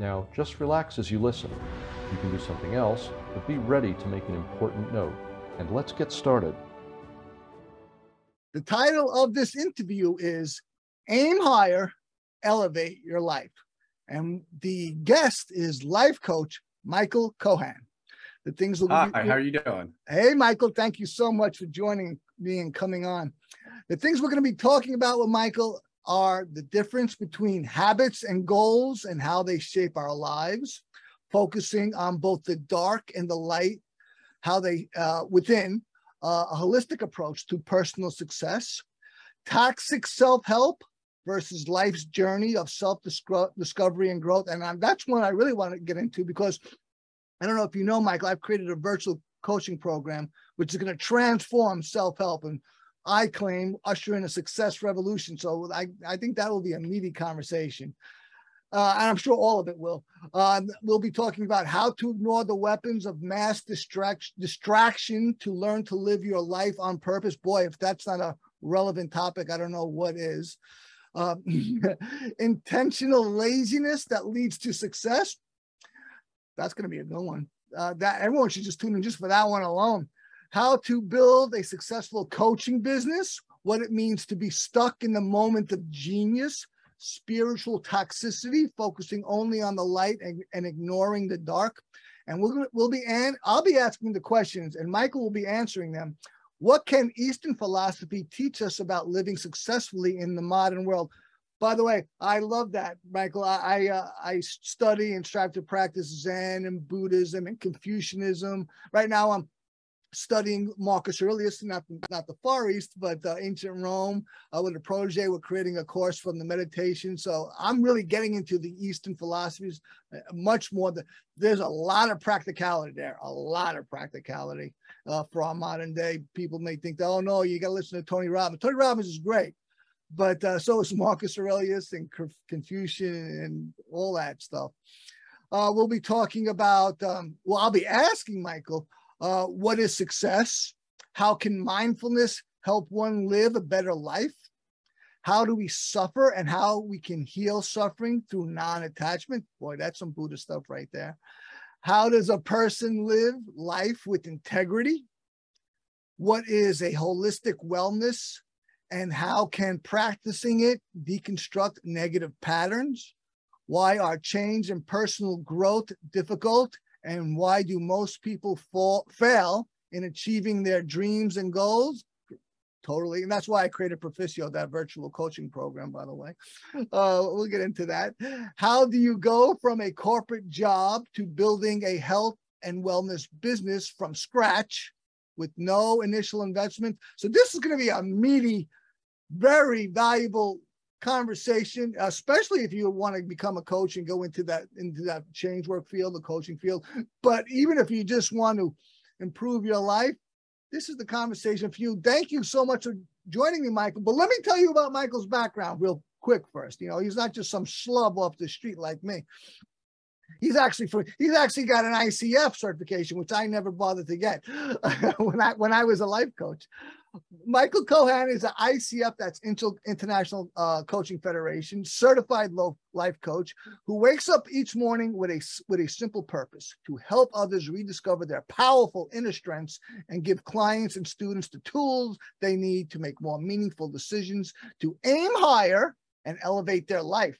Now, just relax as you listen. You can do something else, but be ready to make an important note. And let's get started. The title of this interview is Aim Higher, Elevate Your Life. And the guest is life coach Michael Kohan. The things will Hi, be, how are you doing? Hey, Michael, thank you so much for joining me and coming on. The things we're going to be talking about with Michael are the difference between habits and goals and how they shape our lives, focusing on both the dark and the light, how they uh, within uh, a holistic approach to personal success, toxic self help versus life's journey of self discovery and growth. And I'm, that's one I really want to get into because I don't know if you know, Michael, I've created a virtual coaching program which is going to transform self help and I claim usher in a success revolution. So I, I think that will be a meaty conversation. Uh, and I'm sure all of it will. Uh, we'll be talking about how to ignore the weapons of mass distraction, distraction to learn to live your life on purpose. Boy, if that's not a relevant topic, I don't know what is. Uh, intentional laziness that leads to success. That's going to be a good one. Uh, that everyone should just tune in just for that one alone how to build a successful coaching business, what it means to be stuck in the moment of genius, spiritual toxicity, focusing only on the light and, and ignoring the dark. And we'll, we'll be, and I'll be asking the questions and Michael will be answering them. What can Eastern philosophy teach us about living successfully in the modern world? By the way, I love that, Michael. I I, uh, I, study and strive to practice Zen and Buddhism and Confucianism. Right now, I'm studying Marcus Aurelius, not not the Far East, but uh, ancient Rome. Uh, with a protege, we're creating a course from the meditation. So I'm really getting into the Eastern philosophies uh, much more. Than, there's a lot of practicality there, a lot of practicality uh, for our modern day. People may think, oh no, you got to listen to Tony Robbins. Tony Robbins is great, but uh, so is Marcus Aurelius and Confucian and all that stuff. Uh, we'll be talking about. Um, well, I'll be asking Michael uh, what is success? How can mindfulness help one live a better life? How do we suffer and how we can heal suffering through non attachment? Boy, that's some Buddha stuff right there. How does a person live life with integrity? What is a holistic wellness? And how can practicing it deconstruct negative patterns? Why are change and personal growth difficult? And why do most people fall, fail in achieving their dreams and goals? Totally. And that's why I created Proficio, that virtual coaching program, by the way. Uh, we'll get into that. How do you go from a corporate job to building a health and wellness business from scratch with no initial investment? So, this is going to be a meaty, very valuable conversation, especially if you want to become a coach and go into that into that change work field, the coaching field. But even if you just want to improve your life, this is the conversation for you. Thank you so much for joining me, Michael. But let me tell you about Michael's background real quick first. You know, he's not just some schlub off the street like me. He's actually for he's actually got an ICF certification, which I never bothered to get when I when I was a life coach. Michael Kohan is an ICF, that's International uh, Coaching Federation, certified life coach who wakes up each morning with a with a simple purpose: to help others rediscover their powerful inner strengths and give clients and students the tools they need to make more meaningful decisions, to aim higher and elevate their life.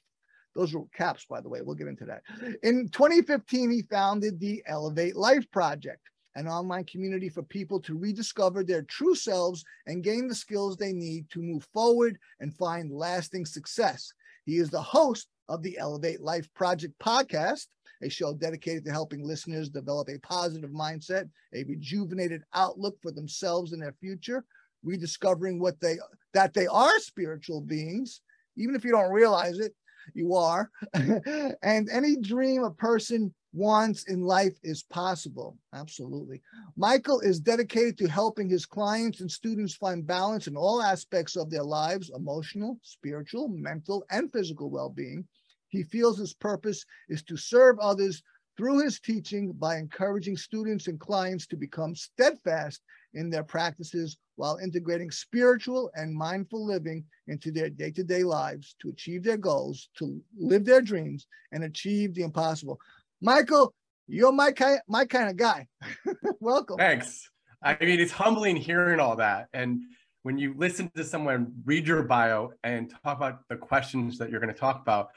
Those are caps, by the way. We'll get into that. In 2015, he founded the Elevate Life Project an online community for people to rediscover their true selves and gain the skills they need to move forward and find lasting success. He is the host of the Elevate Life Project podcast, a show dedicated to helping listeners develop a positive mindset, a rejuvenated outlook for themselves and their future, rediscovering what they that they are spiritual beings, even if you don't realize it, you are. and any dream a person wants in life is possible. Absolutely. Michael is dedicated to helping his clients and students find balance in all aspects of their lives emotional, spiritual, mental, and physical well being. He feels his purpose is to serve others through his teaching by encouraging students and clients to become steadfast in their practices while integrating spiritual and mindful living into their day to day lives to achieve their goals, to live their dreams, and achieve the impossible. Michael, you're my kind, my kind of guy. Welcome. Thanks. I mean, it's humbling hearing all that. And when you listen to someone read your bio and talk about the questions that you're going to talk about,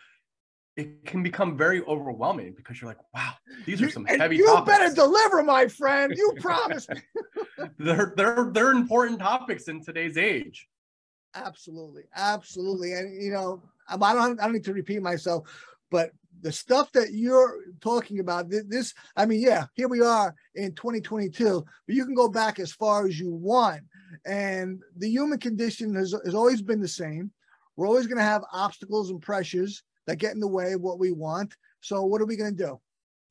it can become very overwhelming because you're like, wow, these are some heavy topics. you topics. better deliver, my friend. You promised. they're they're they're important topics in today's age. Absolutely, absolutely, and you know, I don't I don't need to repeat myself, but the stuff that you're talking about, this, I mean, yeah, here we are in 2022, but you can go back as far as you want. And the human condition has, has always been the same. We're always going to have obstacles and pressures that get in the way of what we want. So what are we going to do?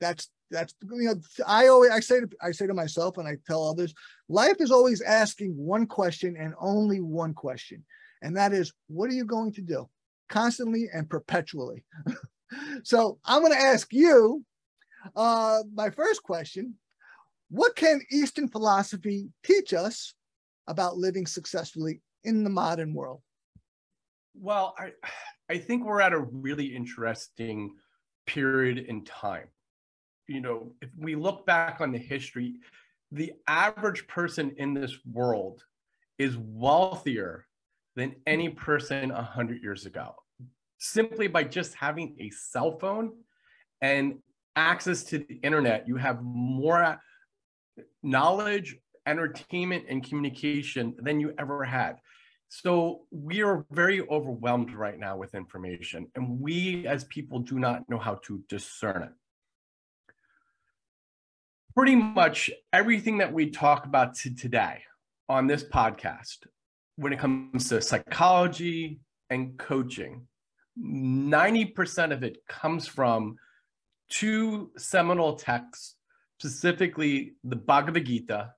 That's that's you know I always I say to I say to myself and I tell others, life is always asking one question and only one question, and that is, what are you going to do? Constantly and perpetually. so I'm going to ask you uh, my first question: What can Eastern philosophy teach us about living successfully in the modern world? Well, I I think we're at a really interesting period in time. You know, if we look back on the history, the average person in this world is wealthier than any person 100 years ago simply by just having a cell phone and access to the internet you have more uh, knowledge entertainment and communication than you ever had so we are very overwhelmed right now with information, and we as people do not know how to discern it. Pretty much everything that we talk about today on this podcast, when it comes to psychology and coaching, 90% of it comes from two seminal texts, specifically the Bhagavad Gita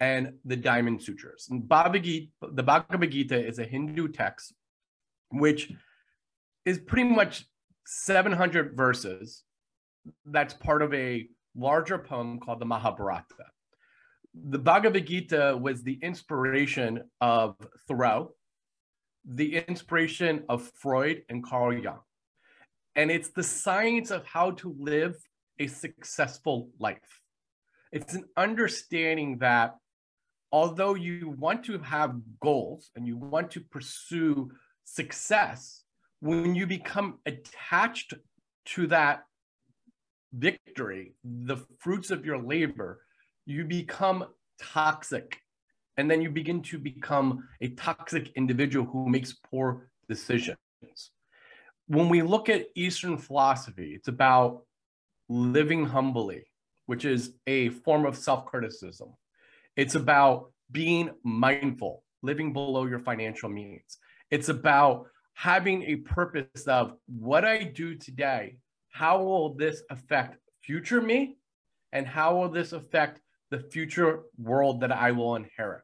and the Diamond Sutras. And Bhagavad Gita, the Bhagavad Gita is a Hindu text, which is pretty much 700 verses. That's part of a larger poem called the Mahabharata. The Bhagavad Gita was the inspiration of Thoreau, the inspiration of Freud and Carl Jung. And it's the science of how to live a successful life. It's an understanding that although you want to have goals and you want to pursue success, when you become attached to that victory, the fruits of your labor, you become toxic. And then you begin to become a toxic individual who makes poor decisions. When we look at Eastern philosophy, it's about living humbly, which is a form of self criticism. It's about being mindful, living below your financial means. It's about having a purpose of what I do today, how will this affect future me? And how will this affect the future world that I will inherit?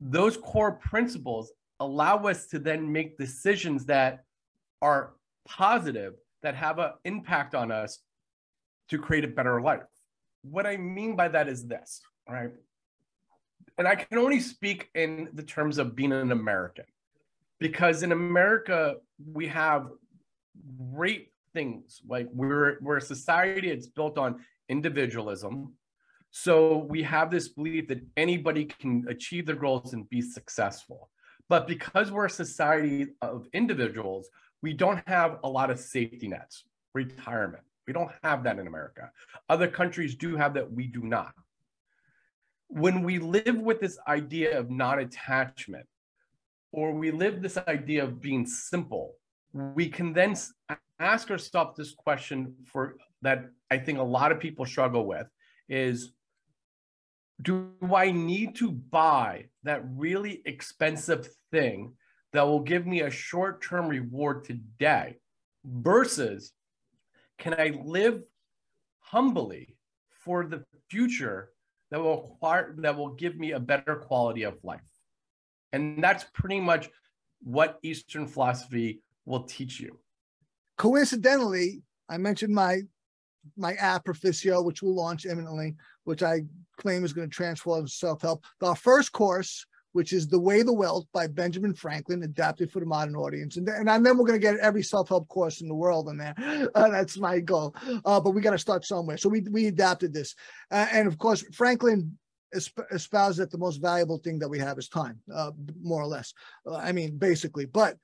Those core principles allow us to then make decisions that are positive, that have an impact on us to create a better life. What I mean by that is this, right? and I can only speak in the terms of being an American, because in America we have great things. Like we're we're a society that's built on individualism. So we have this belief that anybody can achieve their goals and be successful. But because we're a society of individuals, we don't have a lot of safety nets, retirement. We don't have that in America. Other countries do have that, we do not when we live with this idea of non attachment, or we live this idea of being simple, we can then ask ourselves this question for that I think a lot of people struggle with is do I need to buy that really expensive thing that will give me a short term reward today versus can I live humbly for the future that will acquire that will give me a better quality of life. And that's pretty much what Eastern philosophy will teach you. Coincidentally, I mentioned my my app Proficio, which will launch imminently, which I claim is going to transform self-help. Our first course which is The Way the Wealth by Benjamin Franklin, adapted for the modern audience. And, and, then we're going to get every self help course in the world in there. Uh, that's my goal. Uh, but we got to start somewhere. So we, we adapted this. Uh, and of course, Franklin espoused that the most valuable thing that we have is time, uh, more or less. Uh, I mean, basically. But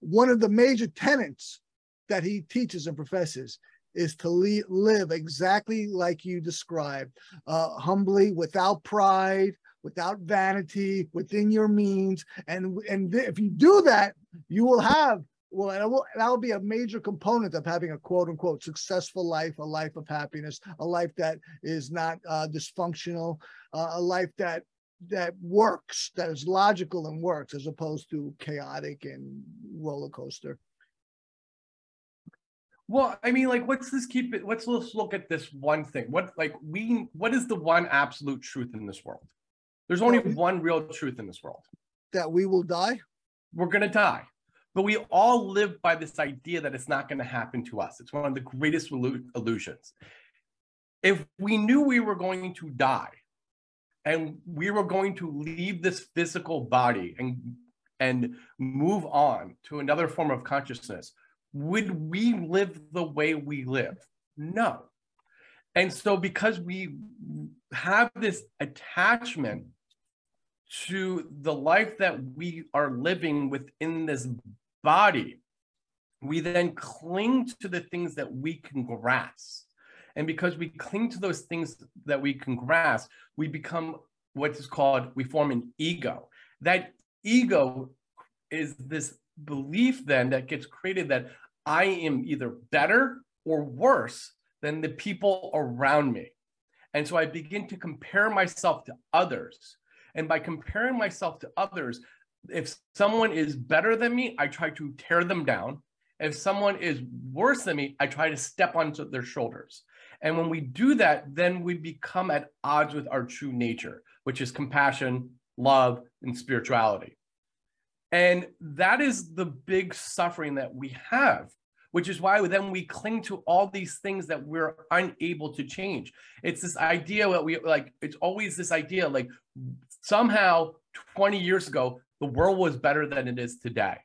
one of the major tenets that he teaches and professes is to le- live exactly like you described, uh, humbly, without pride, without vanity, within your means. And, and if you do that, you will have, well, that will, that will be a major component of having a quote unquote successful life, a life of happiness, a life that is not uh, dysfunctional, uh, a life that that works, that is logical and works, as opposed to chaotic and roller coaster. Well, I mean, like, let's just keep it. Let's let's look at this one thing. What like we what is the one absolute truth in this world? There's only one real truth in this world that we will die. We're going to die. But we all live by this idea that it's not going to happen to us. It's one of the greatest illusions. If we knew we were going to die and we were going to leave this physical body and and move on to another form of consciousness, would we live the way we live? No. And so, because we have this attachment to the life that we are living within this body, we then cling to the things that we can grasp. And because we cling to those things that we can grasp, we become what is called, we form an ego. That ego is this belief then that gets created that I am either better or worse than the people around me. And so I begin to compare myself to others and by comparing myself to others, if someone is better than me, I try to tear them down. If someone is worse than me, I try to step onto their shoulders. And when we do that, then we become at odds with our true nature, which is compassion, love, and spirituality. And that is the big suffering that we have which is why then we cling to all these things that we're unable to change. It's this idea that we like, it's always this idea like somehow 20 years ago, the world was better than it is today.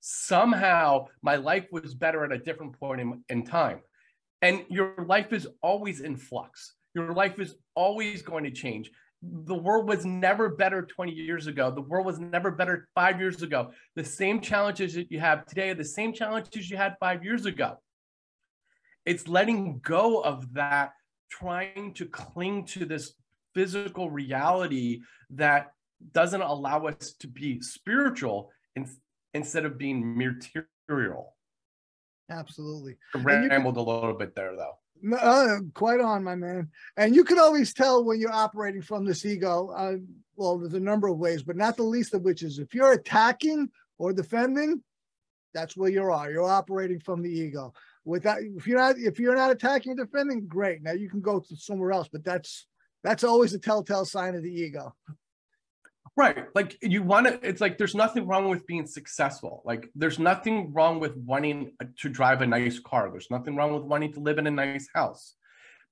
Somehow my life was better at a different point in, in time. And your life is always in flux. Your life is always going to change the world was never better 20 years ago. The world was never better five years ago. The same challenges that you have today are the same challenges you had five years ago. It's letting go of that, trying to cling to this physical reality that doesn't allow us to be spiritual in, instead of being material. Absolutely. I rambled a little bit there, though. Uh, quite on, my man. And you can always tell when you're operating from this ego. Uh, well, there's a number of ways, but not the least of which is if you're attacking or defending, that's where you are. You're operating from the ego. Without, if you're not, if you're not attacking or defending, great. Now you can go to somewhere else, but that's that's always a telltale sign of the ego. Right. Like you want to, it's like there's nothing wrong with being successful. Like there's nothing wrong with wanting to drive a nice car. There's nothing wrong with wanting to live in a nice house.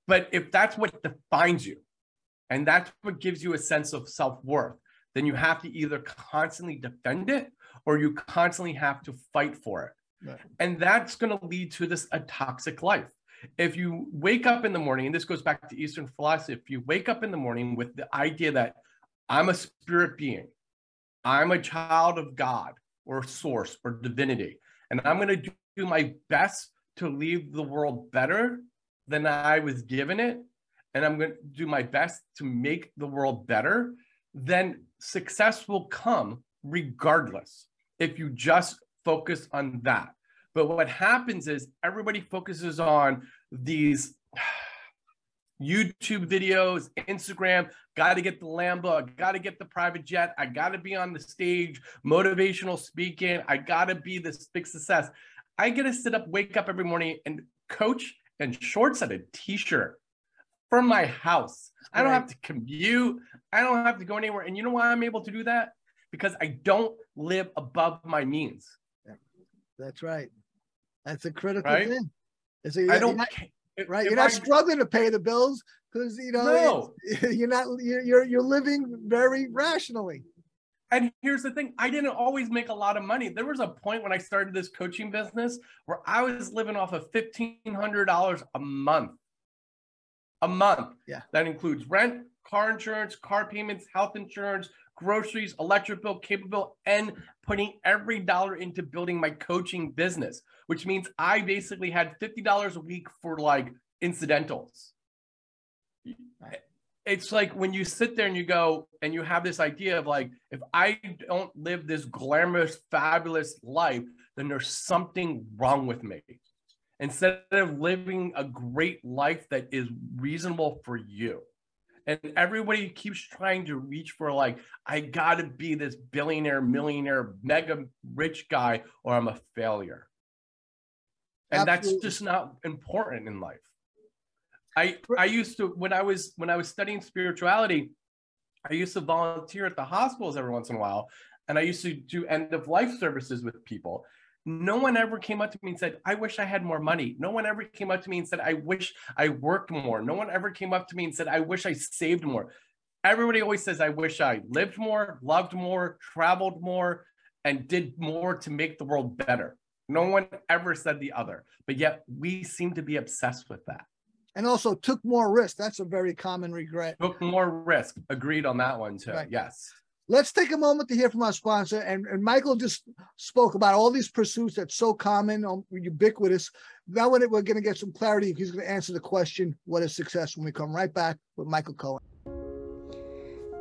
But if that's what defines you and that's what gives you a sense of self worth, then you have to either constantly defend it or you constantly have to fight for it. Right. And that's going to lead to this a toxic life. If you wake up in the morning, and this goes back to Eastern philosophy, if you wake up in the morning with the idea that I'm a spirit being. I'm a child of God or source or divinity. And I'm going to do my best to leave the world better than I was given it. And I'm going to do my best to make the world better. Then success will come regardless if you just focus on that. But what happens is everybody focuses on these YouTube videos, Instagram, got to get the Lambo, got to get the private jet, I got to be on the stage, motivational speaking, I got to be this big success. I get to sit up, wake up every morning and coach and shorts and a t-shirt from my house. I don't have to commute. I don't have to go anywhere. And you know why I'm able to do that? Because I don't live above my means. That's right. That's a critical Right? thing. It's a, I don't not- right. You're not I- struggling to pay the bills because you know No. you're not you're, you're you're living very rationally. And here's the thing I didn't always make a lot of money. There was a point when I started this coaching business where I was living off of $1,500 a month. A month. Yeah. That includes rent, car insurance, car payments, health insurance, groceries, electric bill, cable bill, and putting every dollar into building my coaching business, which means I basically had $50 a week for like incidentals. It's like when you sit there and you go and you have this idea of like, if I don't live this glamorous, fabulous life, then there's something wrong with me. Instead of living a great life that is reasonable for you. And everybody keeps trying to reach for like, I gotta be this billionaire, millionaire, mega rich guy, or I'm a failure. And Absolutely. that's just not important in life. I I used to when I was when I was studying spirituality, I used to volunteer at the hospitals every once in a while, and I used to do end of life services with people. No one ever came up to me and said, I wish I had more money. No one ever came up to me and said, I wish I worked more. No one ever came up to me and said, I wish I saved more. Everybody always says, I wish I lived more, loved more, traveled more, and did more to make the world better. No one ever said the other, but yet we seem to be obsessed with that. And also took more risk. That's a very common regret. Took more risk. Agreed on that one too. Right. Yes. Let's take a moment to hear from our sponsor. And, and Michael just spoke about all these pursuits that's so common, um, ubiquitous. Now, we're going to get some clarity, he's going to answer the question, "What is success?" When we come right back with Michael Kohan.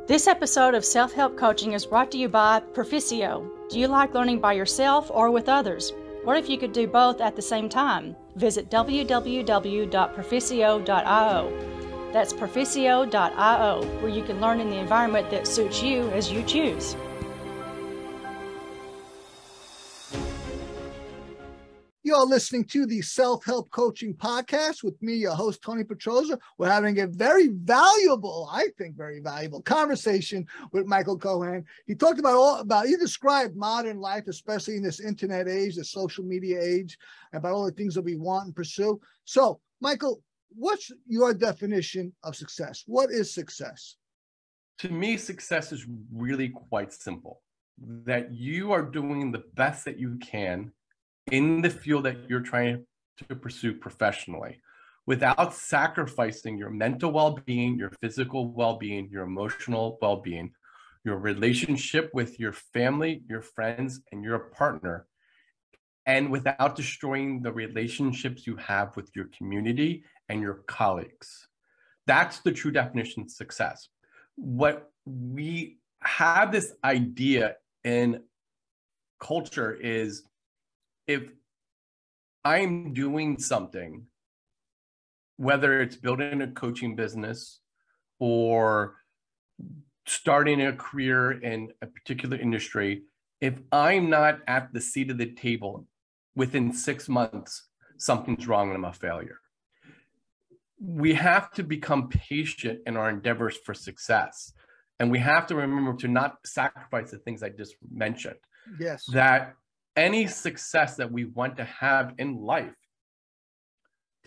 This episode of Self Help Coaching is brought to you by Proficio. Do you like learning by yourself or with others? What if you could do both at the same time? Visit www.proficio.io. That's proficio.io, where you can learn in the environment that suits you as you choose. You're listening to the Self Help Coaching Podcast with me, your host, Tony Petroza. We're having a very valuable, I think, very valuable conversation with Michael Kohan. He talked about all about, he described modern life, especially in this internet age, the social media age, about all the things that we want and pursue. So, Michael, what's your definition of success? What is success? To me, success is really quite simple that you are doing the best that you can in the field that you're trying to pursue professionally without sacrificing your mental well being, your physical well being, your emotional well being, your relationship with your family, your friends, and your partner, and without destroying the relationships you have with your community and your colleagues. That's the true definition of success. What we have this idea in culture is if I'm doing something, whether it's building a coaching business or starting a career in a particular industry, if I'm not at the seat of the table within six months, something's wrong and I'm a failure. We have to become patient in our endeavors for success. And we have to remember to not sacrifice the things I just mentioned Yes. that any success that we want to have in life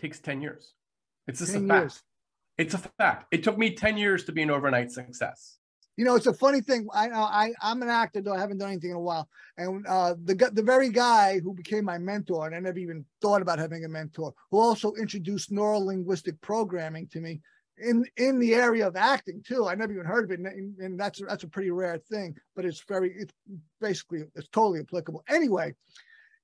takes 10 years. It's just 10 a fact. years. It's a fact. It took me 10 years to be an overnight success. You know, it's a funny thing. I I I'm an actor, though I haven't done anything in a while. And uh, the the very guy who became my mentor, and I never even thought about having a mentor, who also introduced neural linguistic programming to me in in the area of acting too. I never even heard of it, and, and that's that's a pretty rare thing. But it's very it's basically it's totally applicable. Anyway,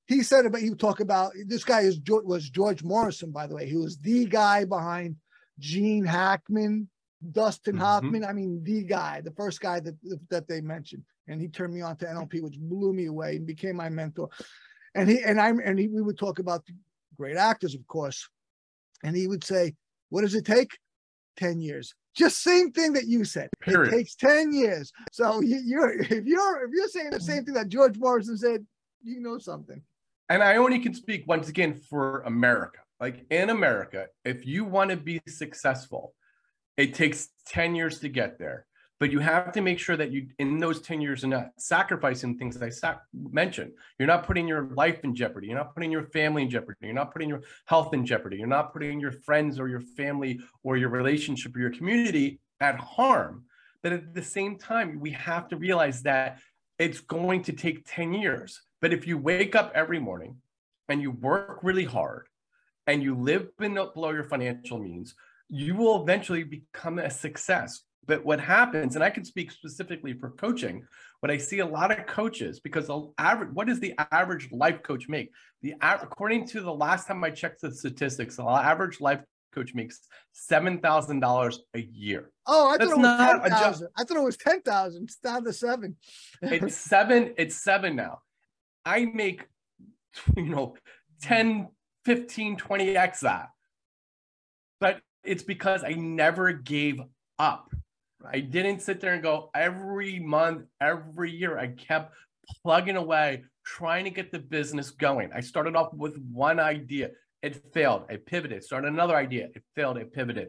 he said about he would talk about this guy is was George Morrison, by the way. He was the guy behind Gene Hackman, Dustin Mhm. Hoffman. I mean, the guy, the first guy that that they mentioned, and he turned me on to NLP, which blew me away and became my mentor. And he and I and he, we would talk about great actors, of course, and he would say, "What does it take? Ten years." Just same thing that you said. Period. It takes ten years. So you, you're if you're if you're saying the same thing that George Morrison said, you know something. And I only can speak once again for America. Like in America, if you want to be successful, It takes 10 years to get there but you have to make sure that you in those 10 years are not sacrificing things that i mentioned. You're not putting your life in jeopardy. You're not putting your family in jeopardy. You're not putting your health in jeopardy. You're not putting your friends or your family or your relationship or your community at harm. But at the same time we have to realize that it's going to take 10 years. But if you wake up every morning and you work really hard and you live below your financial means you will eventually become a success but what happens, and I can speak specifically for coaching, what I see a lot of coaches, because the average, what does the average life coach make? The according to the last time I checked the statistics, the average life coach makes seven thousand dollars a year. Oh, I That's thought it was ten thousand. I thought it was ten thousand. It's down to seven. it's seven. It's seven now. I make, you know, 10, 15, 20 x that. It's because I never gave up. I didn't sit there and go every month, every year. I kept plugging away, trying to get the business going. I started off with one idea. It failed. I pivoted, started another idea. It failed. I pivoted.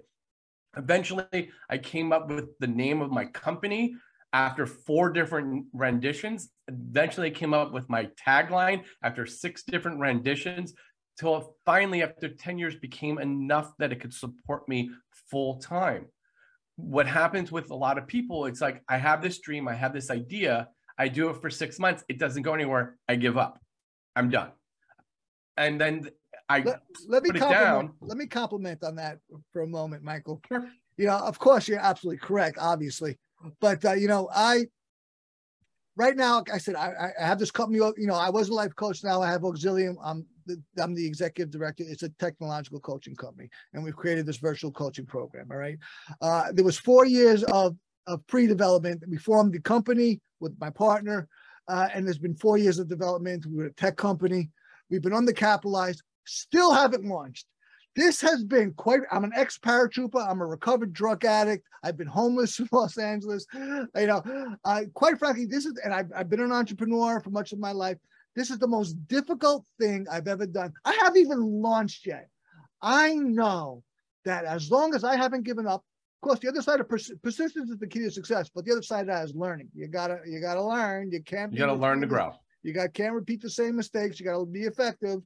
Eventually, I came up with the name of my company after four different renditions. Eventually, I came up with my tagline after six different renditions till finally, after 10 years, became enough that it could support me full time what happens with a lot of people, it's like, I have this dream, I have this idea, I do it for six months, it doesn't go anywhere, I give up, I'm done. And then I let, let me compliment, let me compliment on that for a moment, Michael. Sure. You know, of course, you're absolutely correct, obviously, but uh, you know, I right now, like I said, I, I have this company. You know, I was a life coach. Now I have Auxilium. I'm I'm the executive director. It's a technological coaching company, and we've created this virtual coaching program. All right, uh, there was four years of of pre-development. We formed the company with my partner, uh, and there's been four years of development. We're a tech company. We've been undercapitalized. Still haven't launched. This has been quite. I'm an ex paratrooper. I'm a recovered drug addict. I've been homeless in Los Angeles. You know, uh, quite frankly, this is, and I've, I've been an entrepreneur for much of my life. This is the most difficult thing I've ever done. I haven't even launched yet. I know that as long as I haven't given up, of course, the other side of pers- persistence is the key to success, but the other side of that is learning. You gotta, you gotta learn. You can't. You gotta learn to grow. You got can't repeat the same mistakes. You gotta be effective.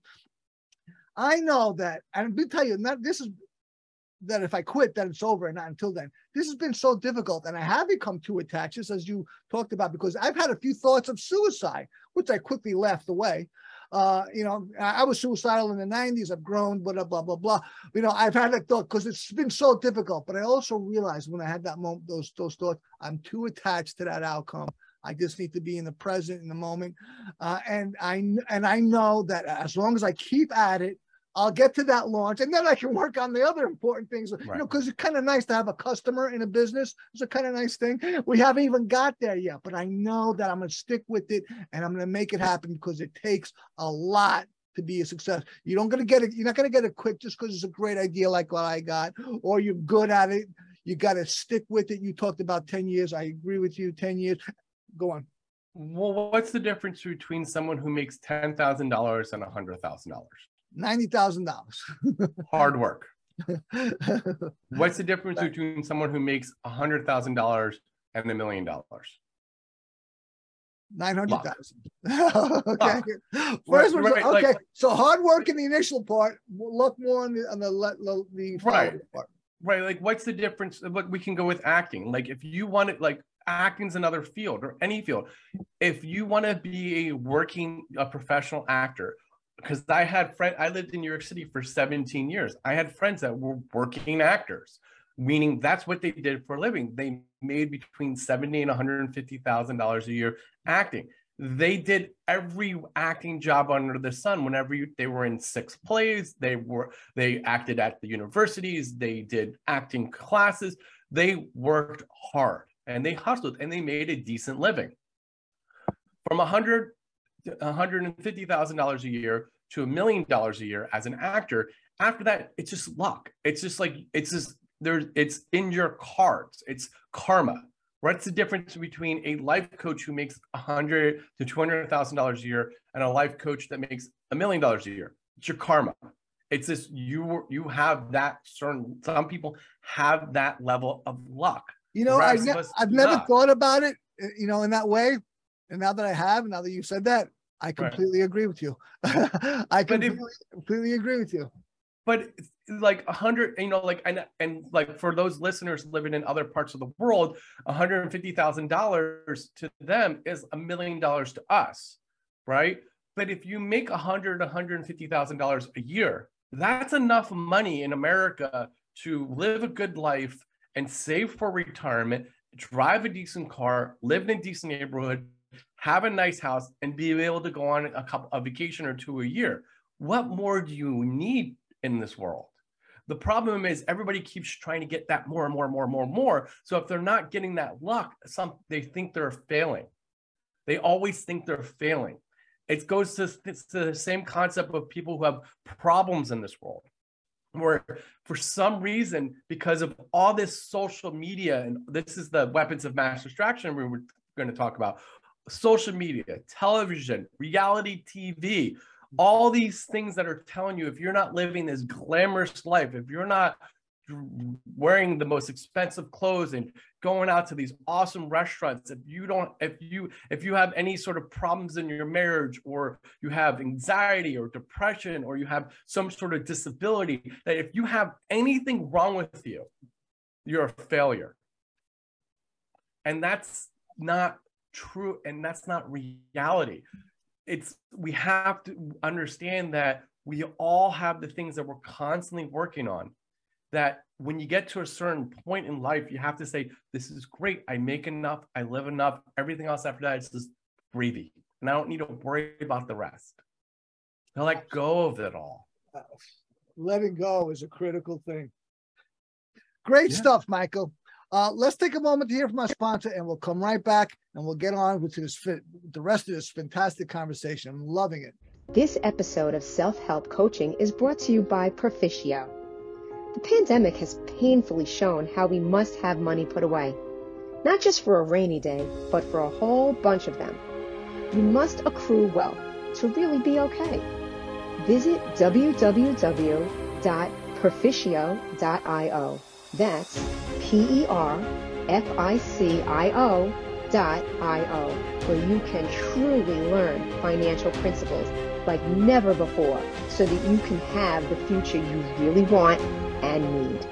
I know that, and I tell you, that this is that if I quit, then it's over, and not until then. This has been so difficult, and I have become too attached, just as you talked about, because I've had a few thoughts of suicide, which I quickly laughed away. Uh, you know, I was suicidal in the 90s. I've grown, blah, blah, blah, blah. You know, I've had that thought because it's been so difficult. But I also realized when I had that moment, those those thoughts, I'm too attached to that outcome. I just need to be in the present, in the moment, uh, and I and I know that as long as I keep at it, I'll get to that launch and then I can work on the other important things. Right. You know, because it's kind of nice to have a customer in a business. It's a kind of nice thing. We haven't even got there yet, but I know that I'm going to stick with it and I'm going to make it happen because it takes a lot to be a success. You don't going to get it. You're not going to get it quick just because it's a great idea like what I got, or you're good at it. You got to stick with it. You talked about 10 years. I agree with you. 10 years. Go on. Well, what's the difference between someone who makes $10,000 and $100,000? Ninety thousand dollars. Hard work. What's the difference between someone who makes a hundred thousand dollars and a million dollars? Nine hundred thousand. okay. First right, right, okay. Like, so hard work in the initial part. look more on the on the, the, the right part. Right. Like, what's the difference? But we can go with acting. Like, if you want it, like acting's another field or any field. If you want to be a working, a professional actor, because I had friend I lived in New York City for 17 years. I had friends that were working actors, meaning that's what they did for a living. They made between 70 and 150 thousand dollars a year acting. They did every acting job under the sun. Whenever you, they were in six plays, they were they acted at the universities. They did acting classes. They worked hard and they hustled and they made a decent living. From 100 $150,000 a year to a million dollars a year as an actor. After that, it's just luck. It's just like, it's just, there's, it's in your cards. It's karma. What's the difference between a life coach who makes a hundred to two hundred thousand dollars a year and a life coach that makes a million dollars a year? It's your karma. It's this you you have that certain some people have that level of luck. You know, I rest of ne- I've never thought about it, uh, you know, in that way. And now that I have, now that you said that, I completely agree with you. I But if- completely, completely agree with you. but like a hundred, you know, like and and like for those listeners living in other parts of the world, one hundred and fifty thousand dollars to them is a million dollars to us, right? But if you make a hundred, one hundred and fifty thousand dollars a year, that's enough money in America to live a good life and save for retirement, drive a decent car, live in a decent neighborhood, have a nice house, and be able to go on a couple a vacation or two a year. What more do you need in this world? The problem is everybody keeps trying to get that more and more and more and more and more. So if they're not getting that luck, some they think they're failing. They always think they're failing. It goes to, it's the same concept of people who have problems in this world, where for some reason, because of all this social media, and this is the weapons of mass distraction we were going to talk about social media, television, reality TV, all these things that are telling you if you're not living this glamorous life, if you're not wearing the most expensive clothes and going out to these awesome restaurants if you don't if you if you have any sort of problems in your marriage or you have anxiety or depression or you have some sort of disability that if you have anything wrong with you you're a failure. And that's not true and that's not reality it's we have to understand that we all have the things that we're constantly working on that when you get to a certain point in life you have to say this is great i make enough i live enough everything else after that is just gravy and i don't need to worry about the rest i let go of it all Letting go is a critical thing. Great Yeah. stuff, Michael. Uh, let's take a moment to hear from our sponsor, and we'll come right back and we'll get on with this the rest of this fantastic conversation. I'm loving it. This episode of Self Help Coaching is brought to you by Proficio. The pandemic has painfully shown how we must have money put away, not just for a rainy day, but for a whole bunch of them. You must accrue wealth to really be okay. Visit www.proficio.io. That's P E R F I C I O dot I-O, where you can truly learn financial principles like never before so that you can have the future you really want and need.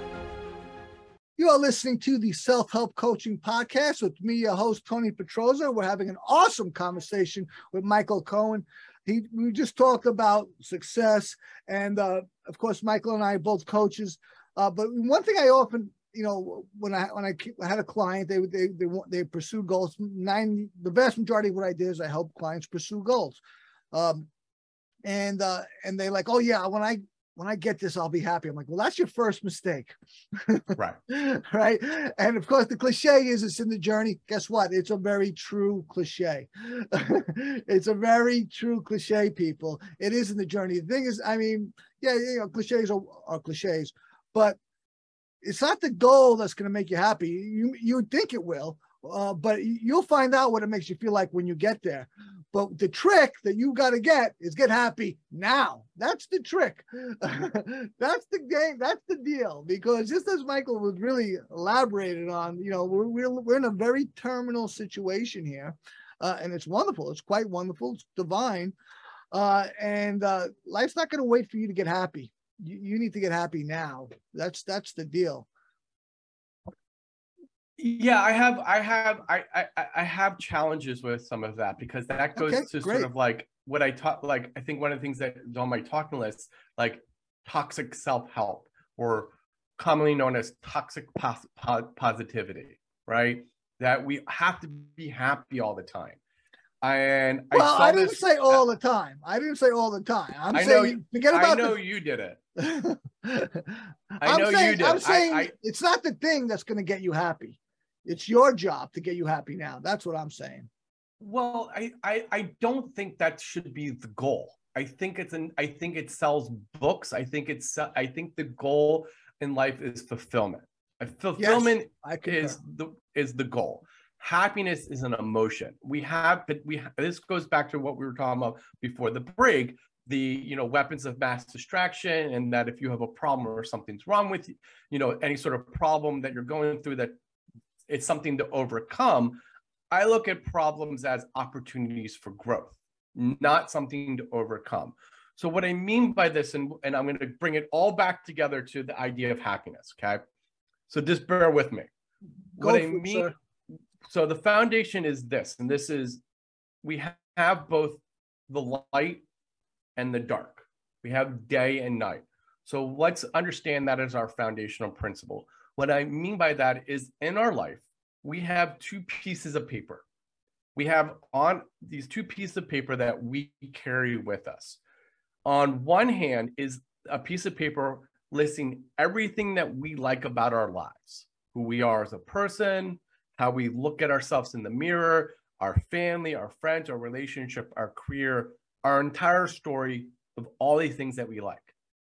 You are listening to the Self Help Coaching Podcast with me, your host, Tony Petroza. We're having an awesome conversation with Michael Kohan. He, we just talked about success. And uh, of course, Michael and I are both coaches. Uh, but one thing I often, you know, when I when I had a client, they they they want they pursue goals. Nine, the vast majority of what I did is I help clients pursue goals, um, and uh, and they like, oh yeah, when I when I get this, I'll be happy. I'm like, well, that's your first mistake. right right? And of course, the cliche is it's in the journey. Guess what? It's a very true cliche. it's a very true cliche, people. It is in the journey. The thing is, I mean, yeah, you know, cliches are, are cliches, but it's not the goal that's going to make you happy. You you think it will, uh, but you'll find out what it makes you feel like when you get there. But the trick that you got to get is get happy now. That's the trick. that's the game. That's the deal. Because just as Michael was really elaborated on, you know, we're we're, we're in a very terminal situation here, uh, and it's wonderful. It's quite wonderful. It's divine, uh, and uh, life's not going to wait for you to get happy. You, you need to get happy now. That's that's the deal. yeah i have i have i i, I have challenges with some of that because that goes Okay, to great. sort of like what i taught like i think one of the things that is on my talking list like toxic self-help or commonly known as toxic pos- positivity right that we have to be happy all the time and Well, I, I, didn't this, say all the time. I didn't say all the time. I'm I saying you- forget about. I know the you did it I know you saying, did. I'm saying I- it's not the thing that's going to get you happy. It's your job to get you happy now. That's what I'm saying. Well, I, I I don't think that should be the goal. I think it's an I think it sells books. I think it's I think the goal in life is fulfillment. Fulfillment I is the is the goal. Happiness is an emotion. We have, but we this goes back to what we were talking about before the break. the you know weapons of mass distraction and that if you have a problem or something's wrong with you you know any sort of problem that you're going through that it's something to overcome i look at problems as opportunities for growth not something to overcome so what i mean by this and, and i'm going to bring it all back together to the idea of happiness okay so just bear with me Go what i it, mean. So the foundation is this and this is we have both the light and the dark. We have day and night. So let's understand that as our foundational principle. What i mean by that is in our life we have two pieces of paper. We have on these two pieces of paper that we carry with us. On one hand is a piece of paper listing everything that we like about our lives who we are as a person how we look at ourselves in the mirror our family, our friends, our relationship, our career, our entire story of all these things that we like.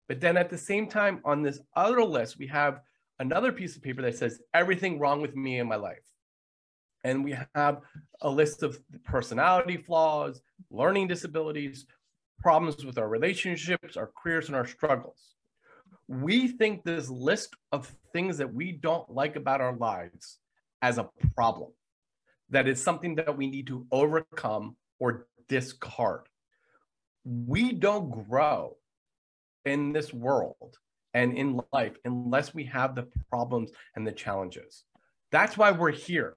But then at the same time, on this other list, we have another piece of paper that says everything wrong with me in my life. And we have a list of personality flaws, learning disabilities, problems with our relationships, our careers, and our struggles. We think this list of things that we don't like about our lives as a problem that is something that we need to overcome or discard. We don't grow in this world and in life unless we have the problems and the challenges. That's why we're here.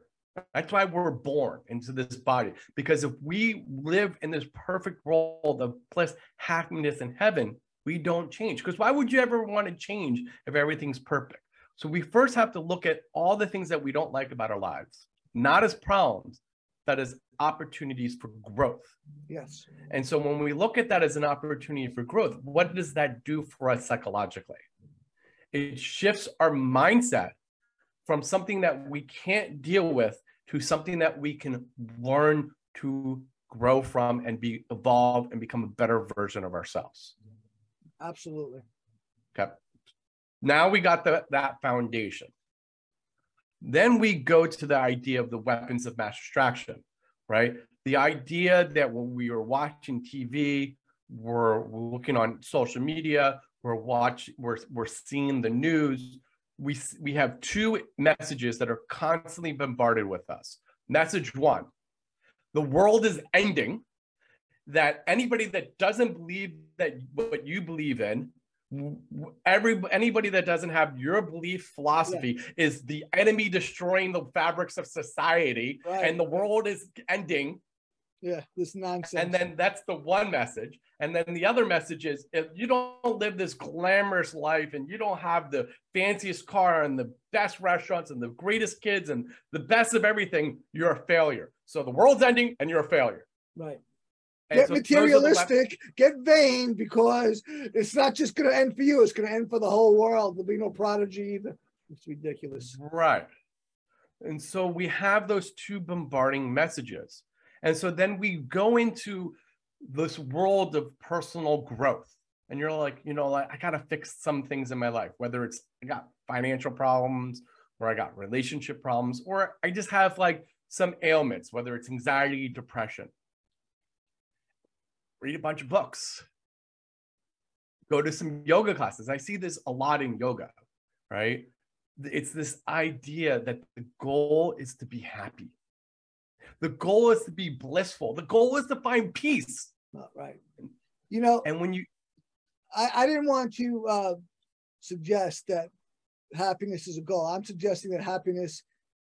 That's why we're born into this body. Because if we live in this perfect world of bliss, happiness, and heaven, we don't change. Because why would you ever want to change if everything's perfect? So we first have to look at all the things that we don't like about our lives not as problems, but as opportunities for growth. Yes. And so when we look at that as an opportunity for growth, what does that do for us psychologically? It shifts our mindset from something that we can't deal with to something that we can learn to grow from and be evolve and become a better version of ourselves. Absolutely. Okay. Now we got the, that foundation. Then we go to the idea of the weapons of mass distraction, right? The idea that when we are watching TV, we're, looking on social media, we're watching, we're, we're seeing the news. We, we have two messages that are constantly bombarded with us. Message one, the world is ending, that anybody that doesn't believe that what you believe in every anybody that doesn't have your belief philosophy yeah. is the enemy destroying the fabrics of society right. and the world is ending. Yeah this nonsense. and then that's the one message. And then the other message is if you don't live this glamorous life and you don't have the fanciest car and the best restaurants and the greatest kids and the best of everything you're a failure. So the world's ending and you're a failure. Right get so materialistic, get vain, because it's not just going to end for you; it's going to end for the whole world. There'll be no prodigy either. It's ridiculous, right? And so we have those two bombarding messages, and so then we go into this world of personal growth. And you're like, you know, like I gotta fix some things in my life, whether it's I got financial problems, or I got relationship problems, or I just have like some ailments, whether it's anxiety, depression read a bunch of books, go to some yoga classes. I see this a lot in yoga, right? It's this idea that the goal is to be happy. The goal is to be blissful. The goal is to find peace. Not right. You know, and when you, I, I didn't want to uh, suggest that happiness is a goal. I'm suggesting that happiness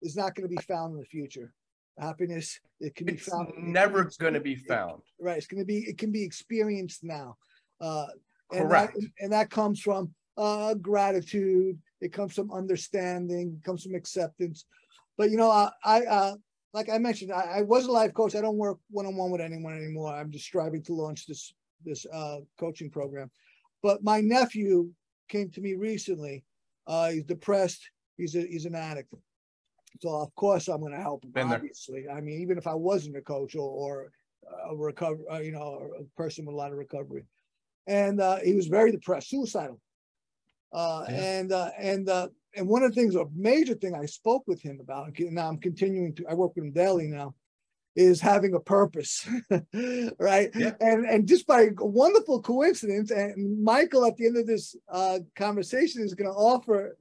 is not going to be found in the future happiness it can it's be found never going to be found. It, right it's going to be it can be experienced now. Uh correct and that, and that comes from uh gratitude it comes from understanding it comes from acceptance. But you know i i uh like i mentioned I, I was a life coach i don't work one-on-one with anyone anymore i'm just striving to launch this this uh coaching program. But my nephew came to me recently uh he's depressed he's a he's an addict so of course I'm going to help him. obviously, I mean, even if I wasn't a coach or, or a recover, uh, you know, a person with a lot of recovery, and uh, he was very depressed, suicidal, uh, yeah. and uh, and uh, and one of the things, a major thing I spoke with him about, and now I'm continuing to, I work with him daily now, is having a purpose, right? Yeah. And and just by a wonderful coincidence, and Michael at the end of this uh, conversation is going to offer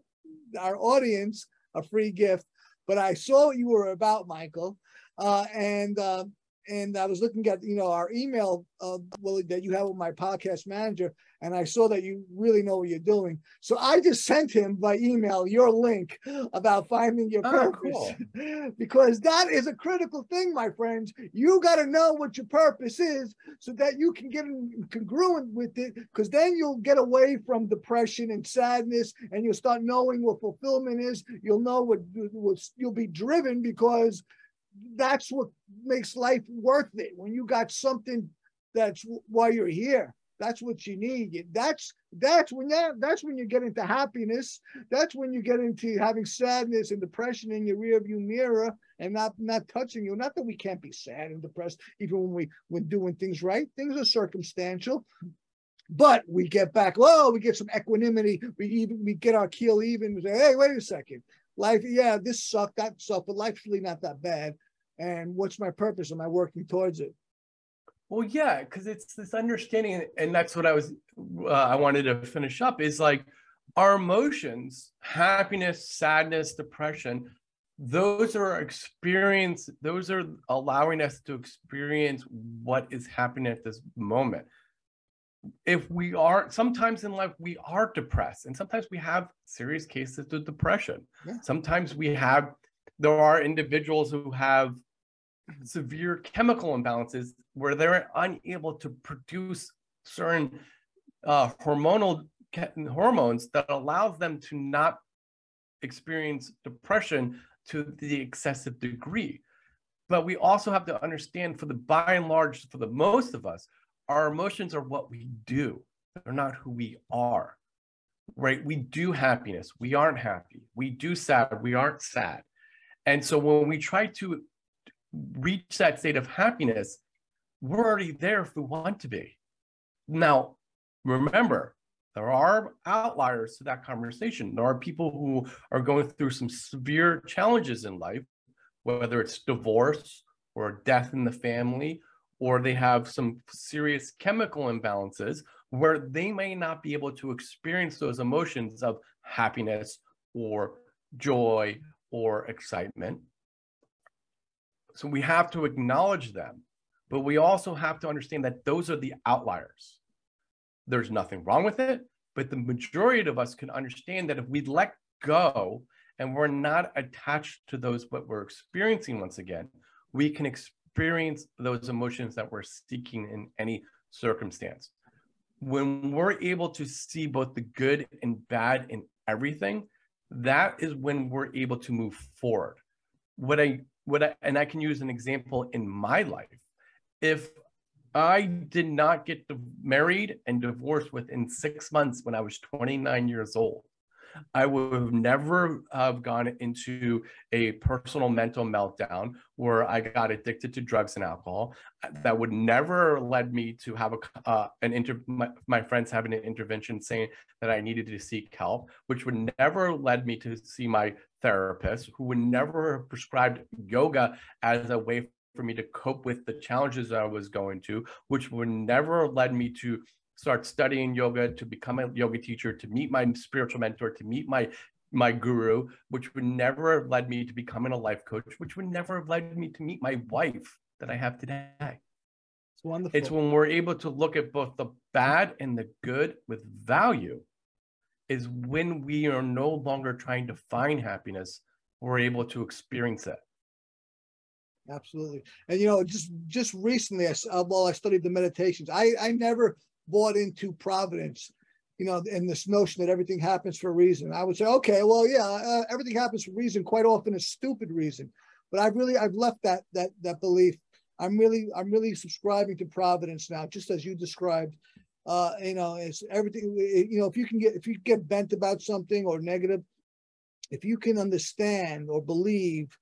our audience a free gift. But I saw what you were about, Michael, uh, and uh, and I was looking at you know our email uh, Willie that you have with my podcast manager, and I saw that you really know what you're doing. So I just sent him by email your link about finding your Oh, purpose, cool. because that is a critical thing, my friends. You got to know what your purpose is so that you can get in congruent with it, because then you'll get away from depression and sadness, and you'll start knowing what fulfillment is. You'll know what, what you'll be driven because that's what makes life worth it. When you got something that's why you're here. That's what you need. That's that's when that that's when you get into happiness. That's when you get into having sadness and depression in your rearview mirror and not not touching you. Not that we can't be sad and depressed even when we when doing things right. Things are circumstantial. But we get back, low. we get some equanimity. We even we get our keel even. We say, hey, wait a second. Life, yeah, this sucked, that sucked, but life's really not that bad. And what's my purpose? Am I working towards it? Well, yeah, because it's this understanding, and that's what I was, uh, I wanted to finish up is like our emotions, happiness, sadness, depression, those are experience, those are allowing us to experience what is happening at this moment. If we are, sometimes in life, we are depressed, and sometimes we have serious cases of depression. Yeah. Sometimes we have, there are individuals who have severe chemical imbalances where they're unable to produce certain uh, hormonal hormones that allows them to not experience depression to the excessive degree. But we also have to understand for the by and large, for the most of us, our emotions are what we do. They're not who we are. Right? We do happiness. We aren't happy. We do sad. We aren't sad. And so when we try to reach that state of happiness, we're already there if we want to be. Now, remember, there are outliers to that conversation. There are people who are going through some severe challenges in life, whether it's divorce or death in the family, or they have some serious chemical imbalances where they may not be able to experience those emotions of happiness or joy or excitement. So we have to acknowledge them, but we also have to understand that those are the outliers. There's nothing wrong with it, but the majority of us can understand that if we let go and we're not attached to those what we're experiencing once again, we can experience those emotions that we're seeking in any circumstance. When we're able to see both the good and bad in everything, that is when we're able to move forward. What I what I, and I can use an example in my life. If I did not get married and divorced within six months when I was 29 years old, I would have never have gone into a personal mental meltdown where I got addicted to drugs and alcohol. That would never led me to have a uh, an inter my, my friends having an intervention saying that I needed to seek help, which would never led me to see my therapist, who would never have prescribed yoga as a way for me to cope with the challenges I was going to, which would never led me to start studying yoga, to become a yoga teacher, to meet my spiritual mentor, to meet my my guru, which would never have led me to becoming a life coach, which would never have led me to meet my wife that I have today. It's wonderful. It's when we're able to look at both the bad and the good with value, is when we are no longer trying to find happiness, we're able to experience it. Absolutely. And you know, just just recently, I, uh, while I studied the meditations, I I never bought into providence, you know, and this notion that everything happens for a reason. I would say, okay, well, yeah, uh, everything happens for a reason. Quite often, a stupid reason. But I've really I've left that that that belief. I'm really I'm really subscribing to providence now, just as you described. Uh, you know, it's everything. You know, if you can get if you get bent about something or negative, if you can understand or believe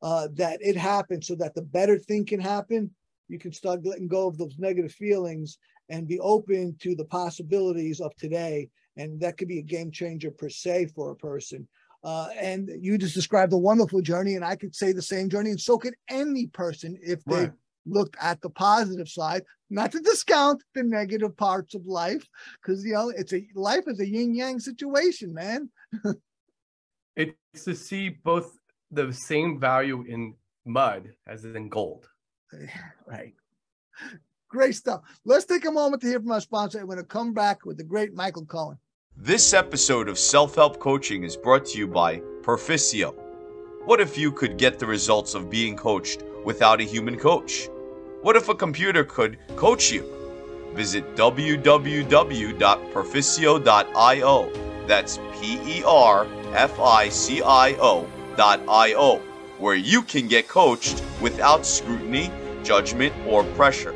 uh, that it happens so that the better thing can happen, you can start letting go of those negative feelings and be open to the possibilities of today. And that could be a game changer per se for a person. Uh, and you just described a wonderful journey, and I could say the same journey, and so could any person if they right. looked at the positive side, not to discount the negative parts of life, because you know it's a life is a yin yang situation, man. it's to see both the same value in mud as in gold. right. Great stuff. Let's take a moment to hear from our sponsor. I'm going to come back with the great Michael Kohan. This episode of Self Help Coaching is brought to you by Perficio. What if you could get the results of being coached without a human coach? What if a computer could coach you? Visit www.perficio.io. That's P E R F I C I O.io, where you can get coached without scrutiny, judgment, or pressure.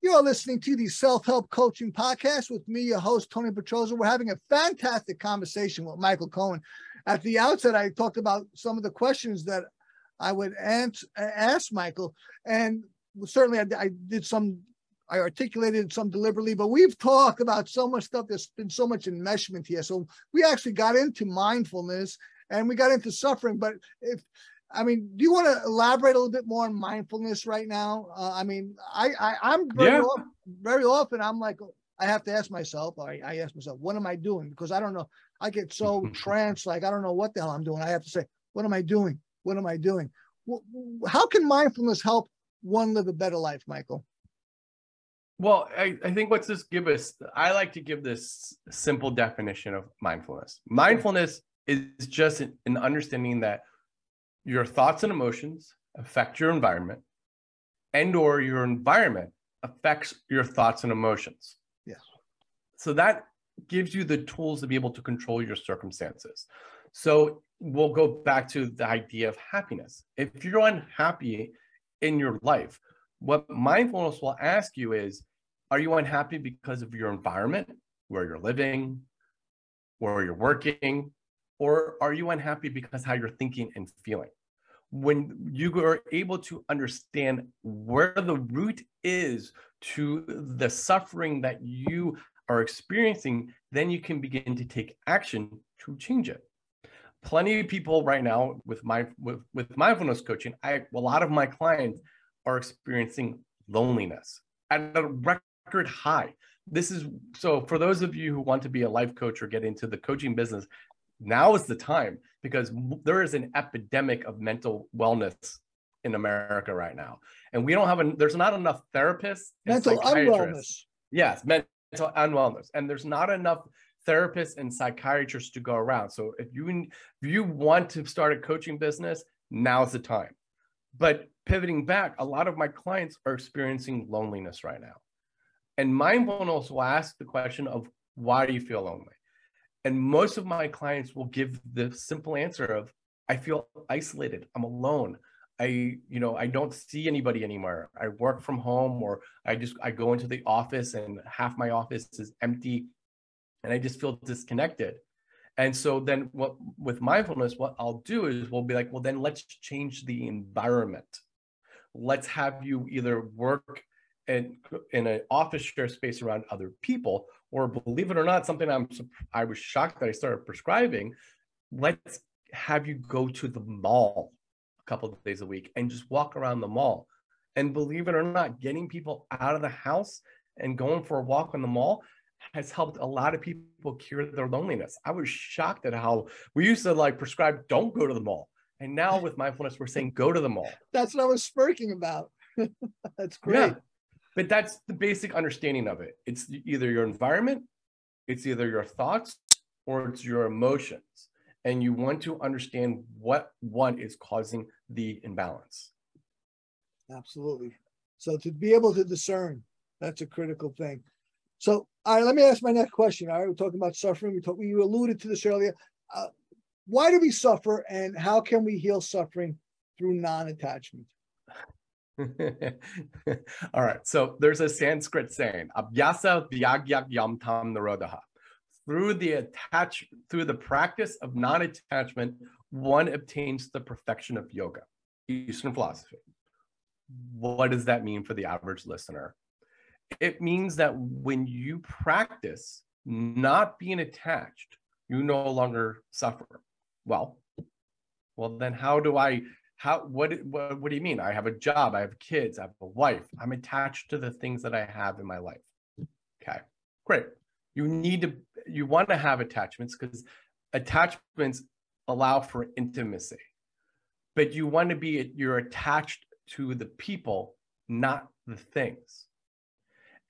You're listening to the Self Help Coaching Podcast with me, your host, Tony Petroza. We're having a fantastic conversation with Michael Kohan. At the outset, I talked about some of the questions that I would ask Michael, and certainly I, I did some, I articulated some deliberately, but we've talked about so much stuff. There's been so much enmeshment here. So we actually got into mindfulness and we got into suffering. But if I mean, do you want to elaborate a little bit more on mindfulness right now? Uh, I mean, I, I am very, yeah. often, very often I'm like I have to ask myself. I, I ask myself, what am I doing? Because I don't know. I get so trance like I don't know what the hell I'm doing. I have to say, what am I doing? What am I doing? How can mindfulness help one live a better life, Michael? Well, I, I think what's this give us? I like to give this simple definition of mindfulness. Mindfulness is just an understanding that your thoughts and emotions affect your environment and or your environment affects your thoughts and emotions. Yes. So that gives you the tools to be able to control your circumstances. So we'll go back to the idea of happiness. If you're unhappy in your life what mindfulness will ask you is are you unhappy because of your environment where you're living where you're working or are you unhappy because how you're thinking and feeling when you are able to understand where the root is to the suffering that you are experiencing, then you can begin to take action to change it. Plenty of people right now with my with, with mindfulness coaching, I a lot of my clients are experiencing loneliness at a record high. This is so for those of you who want to be a life coach or get into the coaching business, now is the time because there is an epidemic of mental wellness in America right now. And we don't have a, there's not enough therapists. Mental unwellness. Yes, mental unwellness. And there's not enough therapists and psychiatrists to go around. So if you, if you want to start a coaching business, now's the time. But pivoting back, a lot of my clients are experiencing loneliness right now. And mindfulness will ask the question of why do you feel lonely? And most of my clients will give the simple answer of, I feel isolated. I'm alone. I, you know, I don't see anybody anymore. I work from home or I just I go into the office and half my office is empty and I just feel disconnected. And so then what with mindfulness, what I'll do is we'll be like, well, then let's change the environment. Let's have you either work in, in an office share space around other people, or believe it or not, something I'm I was shocked that I started prescribing. Let's have you go to the mall a couple of days a week and just walk around the mall. And believe it or not, getting people out of the house and going for a walk on the mall has helped a lot of people cure their loneliness. I was shocked at how we used to like prescribe don't go to the mall. And now with mindfulness, we're saying go to the mall. That's what I was speaking about. That's great. Yeah but that's the basic understanding of it. It's either your environment it's either your thoughts or it's your emotions. And you want to understand what one is causing the imbalance. Absolutely. So to be able to discern that's a critical thing. So all right let me ask my next question. All right we're talking about suffering. We talked you alluded to this earlier. Uh, why do we suffer and how can we heal suffering through non-attachment All right. So there's a Sanskrit saying, Abhyasa vairagyabhyam tan nirodhah. Through the attach through the practice of non-attachment, one obtains the perfection of yoga, Eastern philosophy. What does that mean for the average listener? It means that when you practice not being attached you no longer suffer. Well, well, then how do I how what, what what do you mean? I have a job i have kids i have a wife. I'm attached to the things that i have in my life. Okay great. You need to you want to have attachments because attachments allow for intimacy. But you want to be you're attached to the people not the things.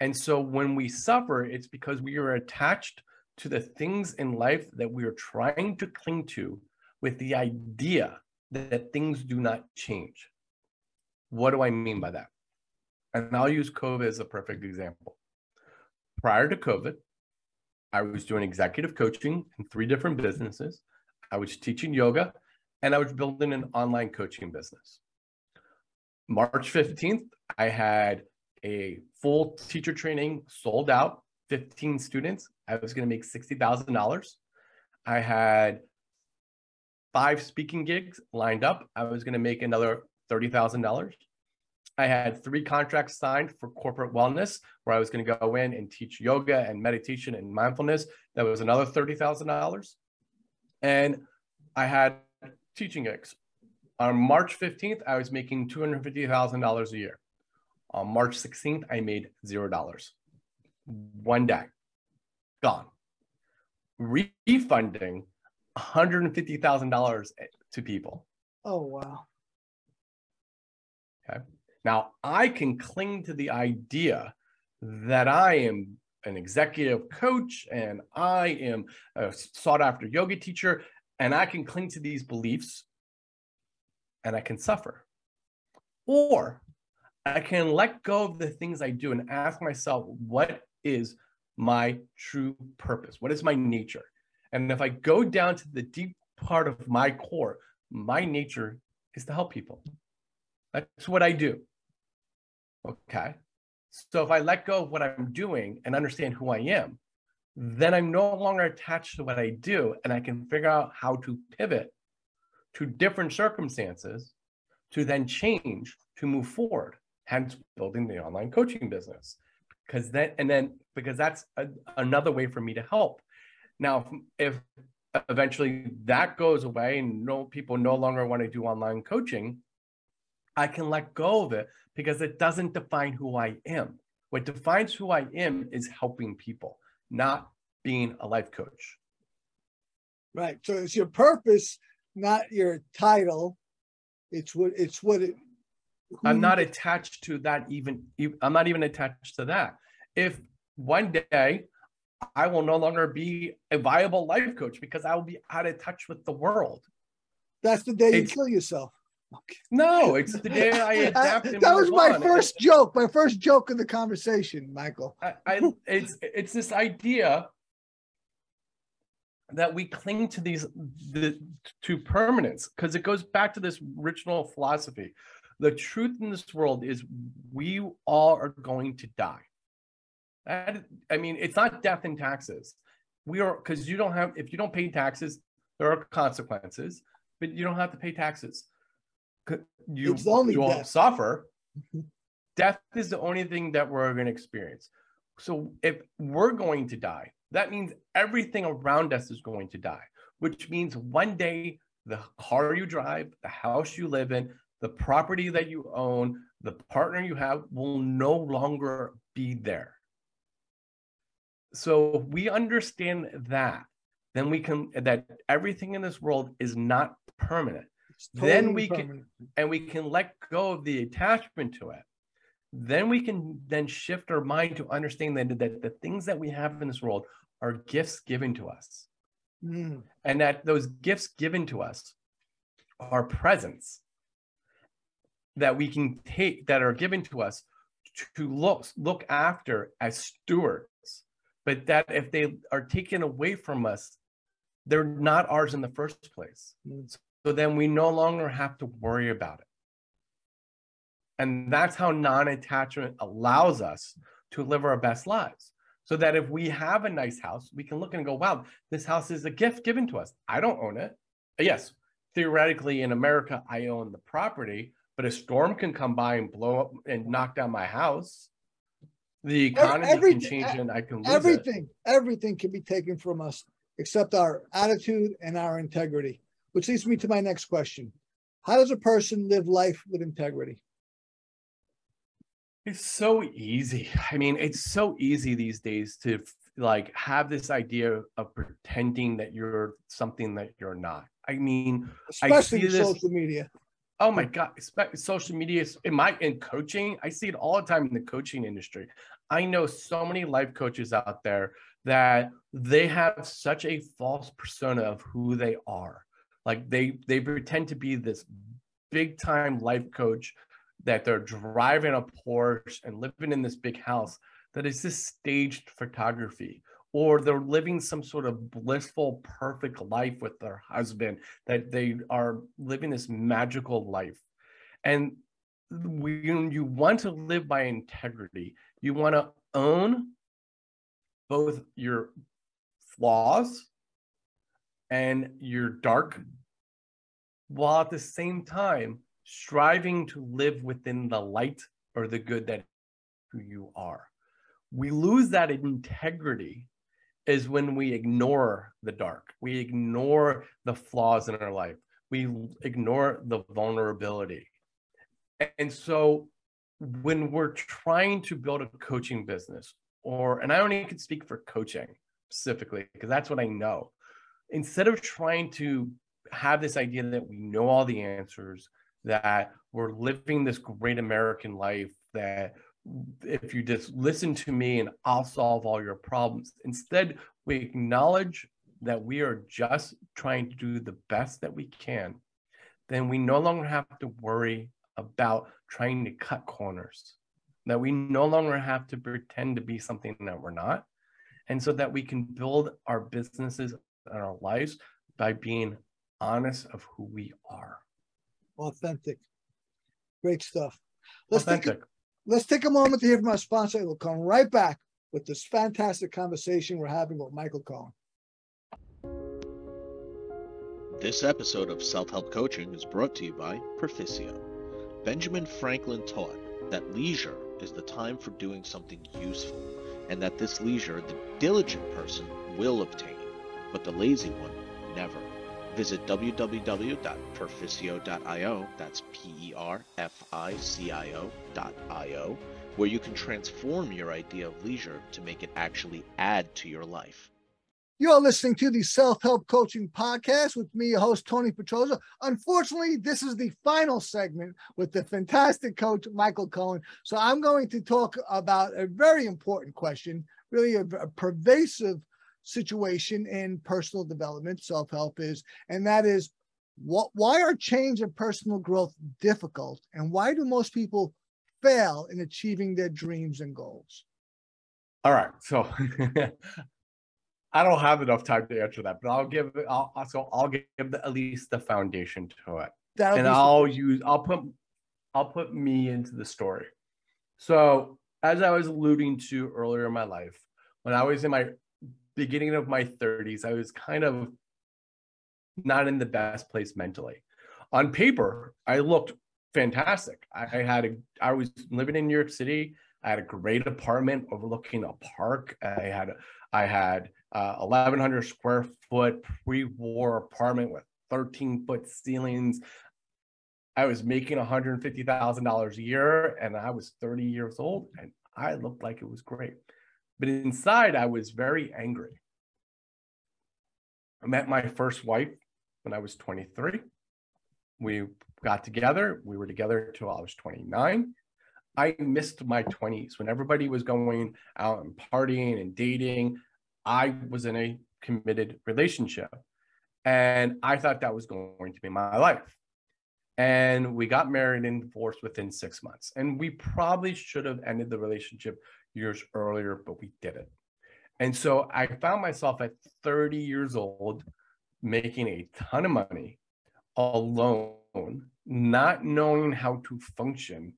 And so when we suffer it's because we are attached to the things in life that we are trying to cling to with the idea that things do not change. What do I mean by that? And I'll use COVID as a perfect example. Prior to COVID, I was doing executive coaching in three different businesses. I was teaching yoga and I was building an online coaching business. March 15th, I had a full teacher training sold out, 15 students. I was going to make $60,000. I had five speaking gigs lined up. I was going to make another $30,000. I had three contracts signed for corporate wellness where I was going to go in and teach yoga and meditation and mindfulness. That was another $30,000. And I had teaching gigs. On March 15th, I was making $250,000 a year. On March 16th, I made $0. One day, gone. Refunding $150,000 to people. Oh, wow. Okay. Now I can cling to the idea that I am an executive coach and I am a sought after yoga teacher, and I can cling to these beliefs and I can suffer. Or I can let go of the things I do and ask myself, what is my true purpose? What is my nature? And if I go down to the deep part of my core, my nature is to help people. That's what I do. Okay. So if I let go of what I'm doing and understand who I am, then I'm no longer attached to what I do and I can figure out how to pivot to different circumstances to then change to move forward, hence building the online coaching business. Because then, and then, because that's a, another way for me to help now, if eventually that goes away and no people no longer want to do online coaching, I can let go of it because it doesn't define who I am. What defines who I am is helping people, not being a life coach. Right. So it's your purpose, not your title. It's what it's what it. I'm not attached to that even. I'm not even attached to that. If one day I will no longer be a viable life coach because I will be out of touch with the world. That's the day it's, you kill yourself. Okay. No, it's the day I adapt. that was my on. first joke. My first joke in the conversation, Michael. I, I, it's it's this idea that we cling to these the, to permanence because it goes back to this original philosophy. The truth in this world is we all are going to die. I mean, it's not death and taxes. We are because you don't have if you don't pay taxes, there are consequences, but you don't have to pay taxes. You you won't suffer. Mm-hmm. death is the only thing that we're going to experience. So if we're going to die, that means everything around us is going to die, which means one day the car you drive, the house you live in, the property that you own, the partner you have will no longer be there. So we understand that, then we can that everything in this world is not permanent. Totally then we permanent. can and we can let go of the attachment to it. Then we can then shift our mind to understand that, that the things that we have in this world are gifts given to us. Mm. And that those gifts given to us are presents that we can take that are given to us to look look after as stewards but that if they are taken away from us, they're not ours in the first place. Mm. So then we no longer have to worry about it. And that's how non attachment allows us to live our best lives. So that if we have a nice house, we can look and go, wow, this house is a gift given to us. I don't own it. Yes, theoretically in America, I own the property, but a storm can come by and blow up and knock down my house the economy everything, can change and I can lose everything. It. Everything can be taken from us except our attitude and our integrity. Which leads me to my next question. How does a person live life with integrity? It's so easy. I mean, it's so easy these days to like have this idea of pretending that you're something that you're not. I mean, especially I this, social media. Oh my God, social media in my in coaching, I see it all the time in the coaching industry. I know so many life coaches out there that they have such a false persona of who they are. Like they they pretend to be this big time life coach that they're driving a Porsche and living in this big house that is this staged photography or they're living some sort of blissful perfect life with their husband that they are living this magical life and when you want to live by integrity you want to own both your flaws and your dark while at the same time striving to live within the light or the good that who you are. We lose that integrity is when we ignore the dark. We ignore the flaws in our life. We ignore the vulnerability. And so when we're trying to build a coaching business or and I only can speak for coaching specifically because that's what I know. Instead of trying to have this idea that we know all the answers, that we're living this great American life, that if you just listen to me and I'll solve all your problems. Instead, we acknowledge that we are just trying to do the best that we can. Then we no longer have to worry about trying to cut corners, that we no longer have to pretend to be something that we're not. And so that we can build our businesses and our lives by being honest of who we are. Authentic. Great stuff. Let's Authentic. Take a, let's take a moment to hear from our sponsor. We'll come right back with this fantastic conversation we're having with Michael Kohan. This episode of Self Help Coaching is brought to you by Perficio. Benjamin Franklin taught that leisure is the time for doing something useful, and that this leisure the diligent person will obtain, but the lazy one never. Visit www.perficio.io, that's P E R F I C I O.io, where you can transform your idea of leisure to make it actually add to your life. You're listening to the Self Help Coaching Podcast with me, your host, Tony Petroza. Unfortunately, this is the final segment with the fantastic coach, Michael Kohan. So I'm going to talk about a very important question, really a, a pervasive situation in personal development, self help is, and that is what, why are change and personal growth difficult? And why do most people fail in achieving their dreams and goals? All right. So I don't have enough time to answer that, but I'll give I'll so I'll give the, at least the foundation to it. That'll and I'll use I'll put I'll put me into the story. So as I was alluding to earlier in my life, when I was in my beginning of my 30s, I was kind of not in the best place mentally. On paper, I looked fantastic. I, I had a, I was living in New York City. I had a great apartment overlooking a park. I had, I had uh, 1,100 square foot pre-war apartment with 13 foot ceilings. I was making $150,000 a year, and I was 30 years old, and I looked like it was great. But inside, I was very angry. I met my first wife when I was 23. We got together. We were together until I was 29. I missed my 20s when everybody was going out and partying and dating. I was in a committed relationship. And I thought that was going to be my life. And we got married and divorced within six months. And we probably should have ended the relationship years earlier, but we didn't. And so I found myself at 30 years old making a ton of money alone, not knowing how to function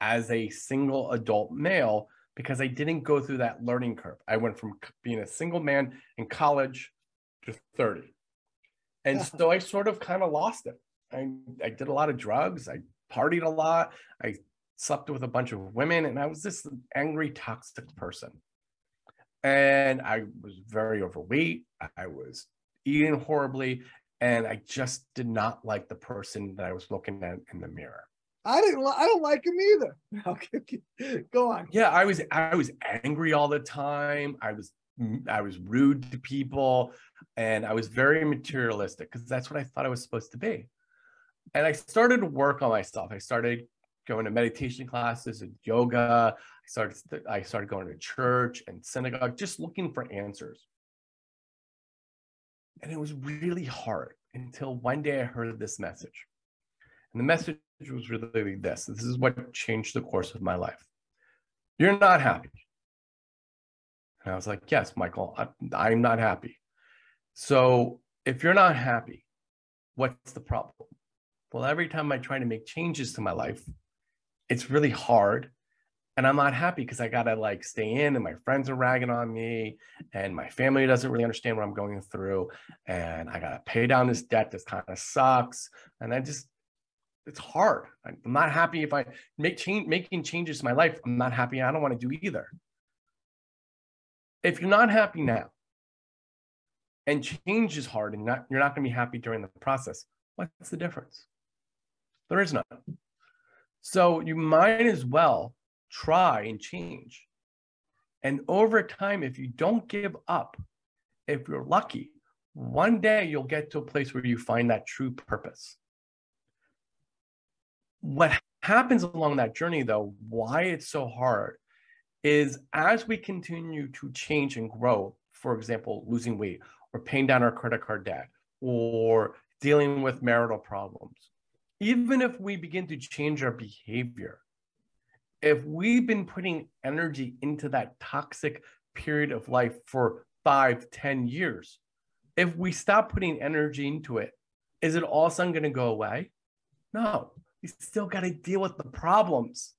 as a single adult male because I didn't go through that learning curve. I went from being a single man in college to 30. And so I sort of kind of lost it. I, I did a lot of drugs. I partied a lot. I slept with a bunch of women and I was this angry, toxic person. and I was very overweight. I was eating horribly, and I just did not like the person that I was looking at in the mirror. I didn't. Li- I don't like him either. Okay, go on. Yeah, I was. I was angry all the time. I was. Mm, I was rude to people, and I was very materialistic because that's what I thought I was supposed to be. And I started to work on myself. I started going to meditation classes and yoga. I started. I started going to church and synagogue, just looking for answers. And it was really hard until one day I heard this message. And the message was really this this is what changed the course of my life. You're not happy. And I was like, yes, Michael, I, am not happy. So if you're not happy, what's the problem? Well, every time I try to make changes to my life, it's really hard and I'm not happy because I gotta like stay in, and my friends are ragging on me, and my family doesn't really understand what I'm going through, and I gotta pay down this debt. This kind of sucks, and I just it's hard. I'm not happy if I make change, making changes to my life. I'm not happy. I don't want to do either. If you're not happy now, and change is hard, and not, you're not going to be happy during the process, what's the difference? There is none. So you might as well try and change. And over time, if you don't give up, if you're lucky, one day you'll get to a place where you find that true purpose. What happens along that journey, though, why it's so hard, is as we continue to change and grow, for example, losing weight or paying down our credit card debt or dealing with marital problems, even if we begin to change our behavior, if we've been putting energy into that toxic period of life for five, ten years, if we stop putting energy into it, is it all of a sudden going to go away? No, we still got to deal with the problems.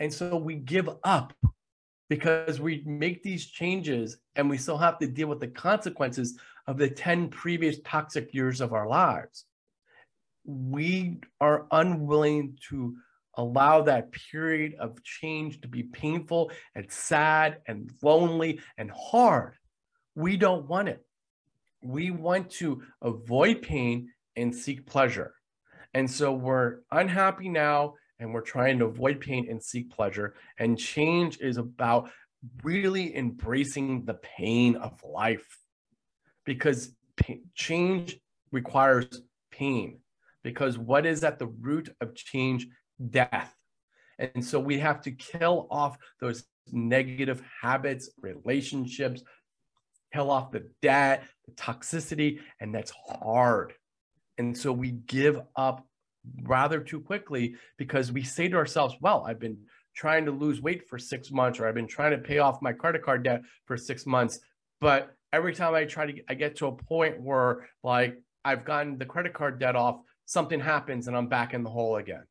And so we give up because we make these changes and we still have to deal with the consequences of the 10 previous toxic years of our lives. We are unwilling to allow that period of change to be painful and sad and lonely and hard. We don't want it. We want to avoid pain and seek pleasure. And so we're unhappy now and we're trying to avoid pain and seek pleasure. And change is about really embracing the pain of life because pain, change requires pain. Because what is at the root of change death. And so we have to kill off those negative habits, relationships, kill off the debt, the toxicity, and that's hard. And so we give up rather too quickly because we say to ourselves, well, I've been trying to lose weight for six months, or I've been trying to pay off my credit card debt for six months. But every time I try to, I get to a point where like I've gotten the credit card debt off, something happens and I'm back in the hole again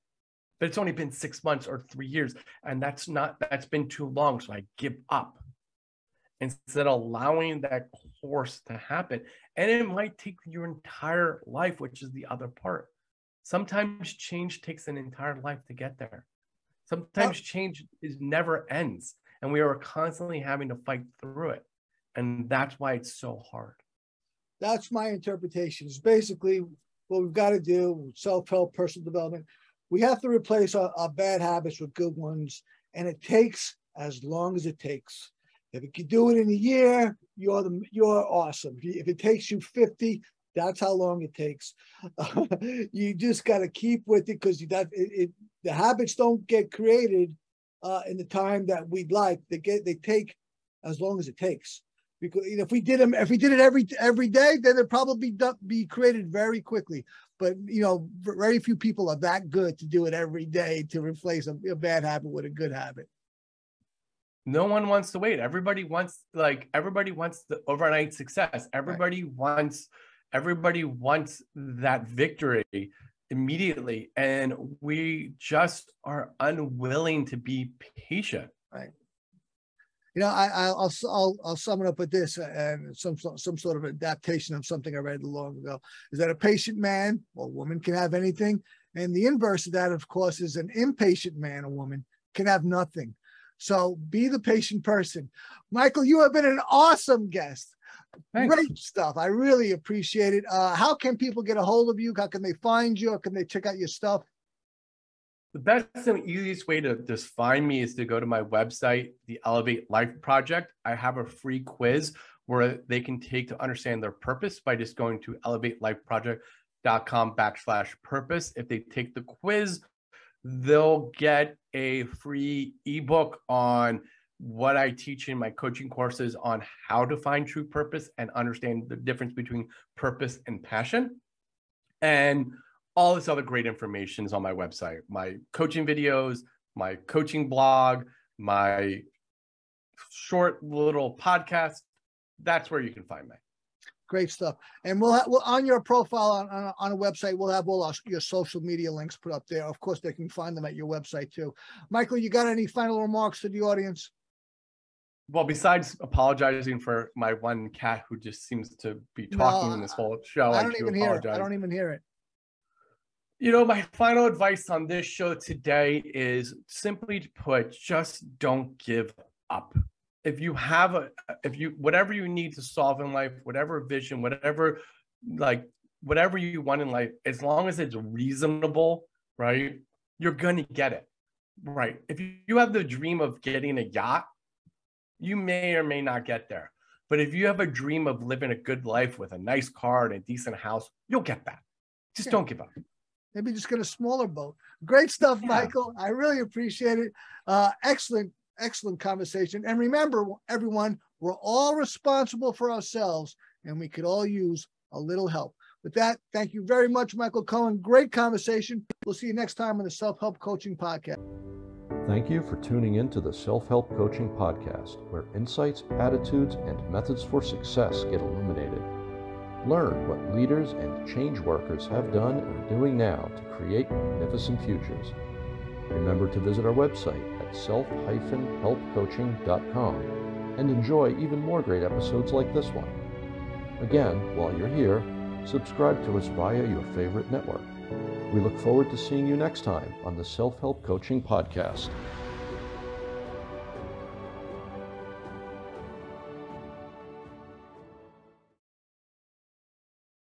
but it's only been six months or three years and that's not that's been too long so i give up instead of allowing that course to happen and it might take your entire life which is the other part. Sometimes change takes an entire life to get there. Sometimes change is never ends and we are constantly having to fight through it. And that's why it's so hard. That's my interpretation. Is basically what we've got to do self-help personal development. We have to replace our, our bad habits with good ones, and it takes as long as it takes. If you can do it in a year, you're the you're awesome. If it takes you 50, that's how long it takes. you just got to keep with it because that it, it, the habits don't get created uh, in the time that we'd like. They get they take as long as it takes. Because if we did them, if we did it every every day, then it'd probably be, be created very quickly but you know, very few people are that good to do it every day to replace a, a bad habit with a good habit. No one wants to wait. Everybody wants like everybody wants the overnight success. Everybody right. wants everybody wants that victory immediately and we just are unwilling to be patient. Right you know, I, will I'll I'll sum it up with this, uh, and some some sort of adaptation of something I read long ago. Is that a patient man or woman can have anything, and the inverse of that, of course, is an impatient man or woman can have nothing. So be the patient person. Michael, you have been an awesome guest. Thanks. Great stuff. I really appreciate it. Uh, how can people get a hold of you? How can they find you? How can they check out your stuff? The best and easiest way to just find me is to go to my website, the Elevate Life Project. I have a free quiz where they can take to understand their purpose by just going to elevatelife.project.com backslash purpose. If they take the quiz, they'll get a free ebook on what I teach in my coaching courses on how to find true purpose and understand the difference between purpose and passion. And all this other great information is on my website my coaching videos, my coaching blog, my short little podcast. That's where you can find me. Great stuff. And we'll, have, we'll on your profile on, on, on a website, we'll have all our, your social media links put up there. Of course, they can find them at your website too. Michael, you got any final remarks to the audience? Well, besides apologizing for my one cat who just seems to be talking No, in this whole show, I I, don't do even hear it. I don't even hear it. You know, my final advice on this show today is simply to put, just don't give up. If you have a, if you, whatever you need to solve in life, whatever vision, whatever, like, whatever you want in life, as long as it's reasonable, right? You're going to get it, right? If you you have the dream of getting a yacht, you may or may not get there. But if you have a dream of living a good life with a nice car and a decent house, you'll get that. Just Yeah. don't give up. Maybe just get a smaller boat. Great stuff, Yeah. Michael. I really appreciate it. Uh, excellent, excellent conversation. And remember, everyone, we're all responsible for ourselves and we could all use a little help. With that, thank you very much, Michael Kohan. Great conversation. We'll see you next time on the Self Help Coaching Podcast. Thank you for tuning in to the Self Help Coaching Podcast, where insights, attitudes, and methods for success get illuminated. Learn what leaders and change workers have done and are doing now to create magnificent futures. Remember to visit our website at self-helpcoaching.com and enjoy even more great episodes like this one. Again, while you're here, subscribe to us via your favorite network. We look forward to seeing you next time on the Self Help Coaching Podcast.